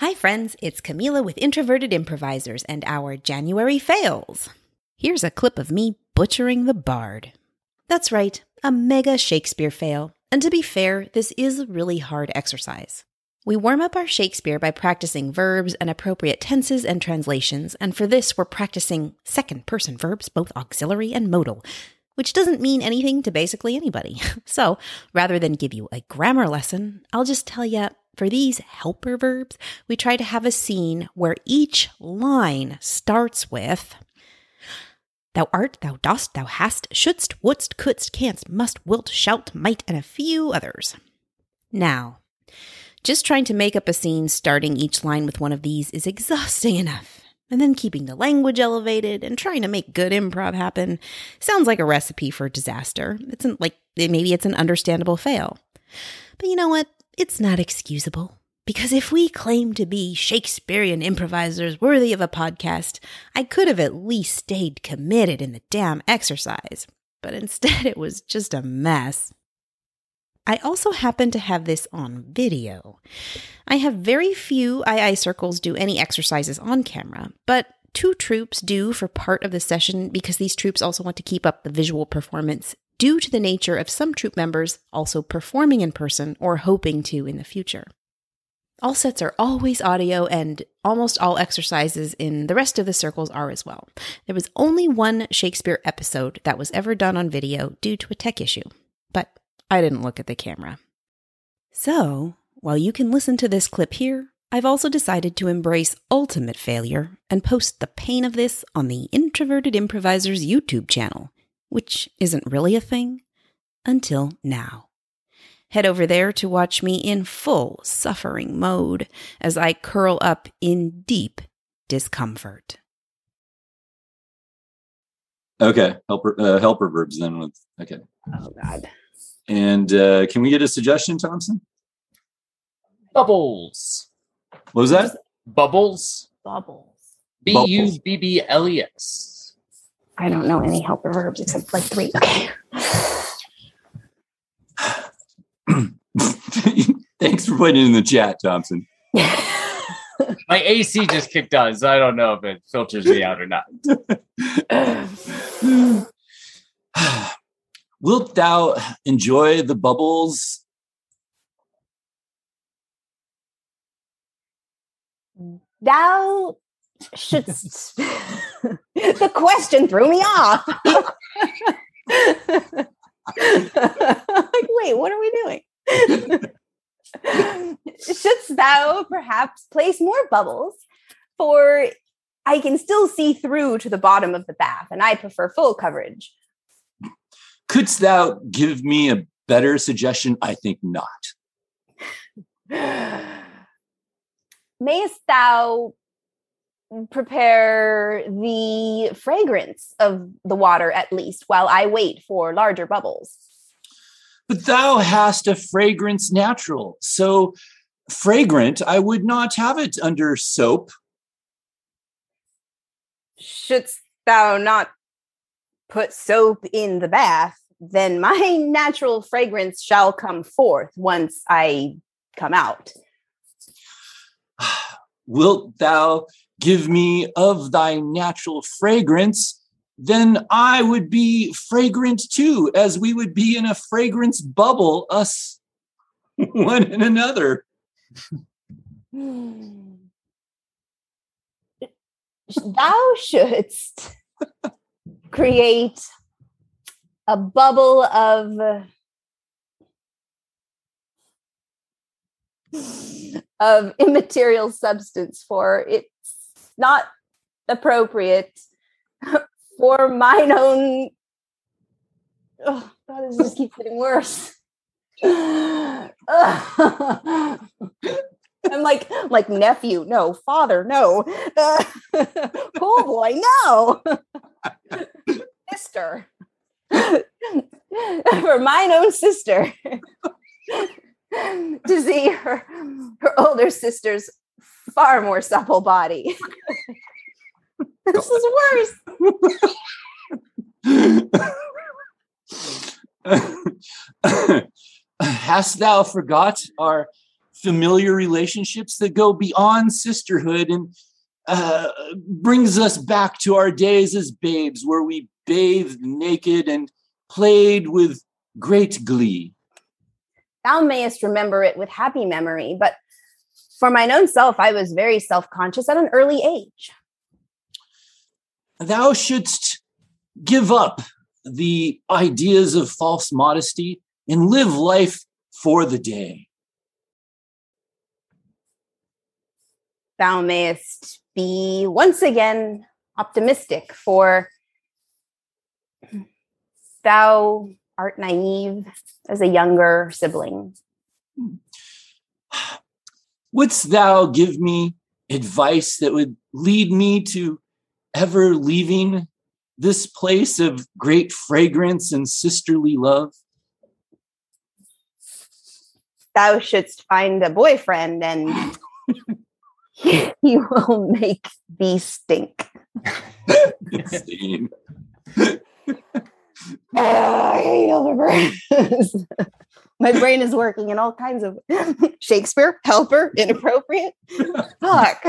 Hi, friends. It's Camila with Introverted Improvisers and our January fails. Here's a clip of me butchering the bard. That's right, a mega Shakespeare fail. And to be fair, this is a really hard exercise. We warm up our Shakespeare by practicing verbs and appropriate tenses and translations, and for this, we're practicing second person verbs, both auxiliary and modal, which doesn't mean anything to basically anybody. So, rather than give you a grammar lesson, I'll just tell you for these helper verbs, we try to have a scene where each line starts with Thou art, thou dost, thou hast, shouldst, wouldst, couldst, canst, must, wilt, shalt, might, and a few others. Now, just trying to make up a scene starting each line with one of these is exhausting enough. And then keeping the language elevated and trying to make good improv happen sounds like a recipe for disaster. It's an, like maybe it's an understandable fail. But you know what? It's not excusable. Because if we claim to be Shakespearean improvisers worthy of a podcast, I could have at least stayed committed in the damn exercise. But instead, it was just a mess. I also happen to have this on video. I have very few II circles do any exercises on camera, but two troupes do for part of the session because these troupes also want to keep up the visual performance due to the nature of some troupe members also performing in person or hoping to in the future. All sets are always audio, and almost all exercises in the rest of the circles are as well. There was only one Shakespeare episode that was ever done on video due to a tech issue, but I didn't look at the camera. So, while you can listen to this clip here, I've also decided to embrace ultimate failure and post the pain of this on the Introverted Improvisers YouTube channel, which isn't really a thing until now. Head over there to watch me in full suffering mode as I curl up in deep discomfort. Okay, helper uh, helper verbs then with okay. Oh God. And uh, can we get a suggestion, Thompson? Bubbles. What was that? Bubbles. Bubbles. B U B B L E S. I don't know any helper verbs except like three. Okay. Thanks for putting it in the chat, Thompson. My AC just kicked on, so I don't know if it filters me out or not. Wilt thou enjoy the bubbles? Thou shouldst. The question threw me off. like, wait, what are we doing? Shouldst thou perhaps place more bubbles? For I can still see through to the bottom of the bath, and I prefer full coverage. Couldst thou give me a better suggestion? I think not. Mayest thou prepare the fragrance of the water at least while I wait for larger bubbles? But thou hast a fragrance natural. So fragrant, I would not have it under soap. Shouldst thou not put soap in the bath, then my natural fragrance shall come forth once I come out. Wilt thou give me of thy natural fragrance? Then I would be fragrant too, as we would be in a fragrance bubble, us one and another. Thou shouldst create a bubble of of immaterial substance for it's not appropriate for mine own oh god this just keeps getting worse I'm like like nephew, no, father, no. oh boy, no. sister. For mine own sister. to see her her older sister's far more supple body. this is worse. Hast thou forgot our familiar relationships that go beyond sisterhood and uh, brings us back to our days as babes where we bathed naked and played with great glee. Thou mayest remember it with happy memory, but for mine own self, I was very self conscious at an early age. Thou shouldst give up the ideas of false modesty and live life for the day. Thou mayest be once again optimistic, for thou art naive as a younger sibling. Hmm. Wouldst thou give me advice that would lead me to ever leaving this place of great fragrance and sisterly love? Thou shouldst find a boyfriend and he will make thee stink. Ah, I hate algebra. My brain is working in all kinds of Shakespeare, helper, inappropriate. Fuck.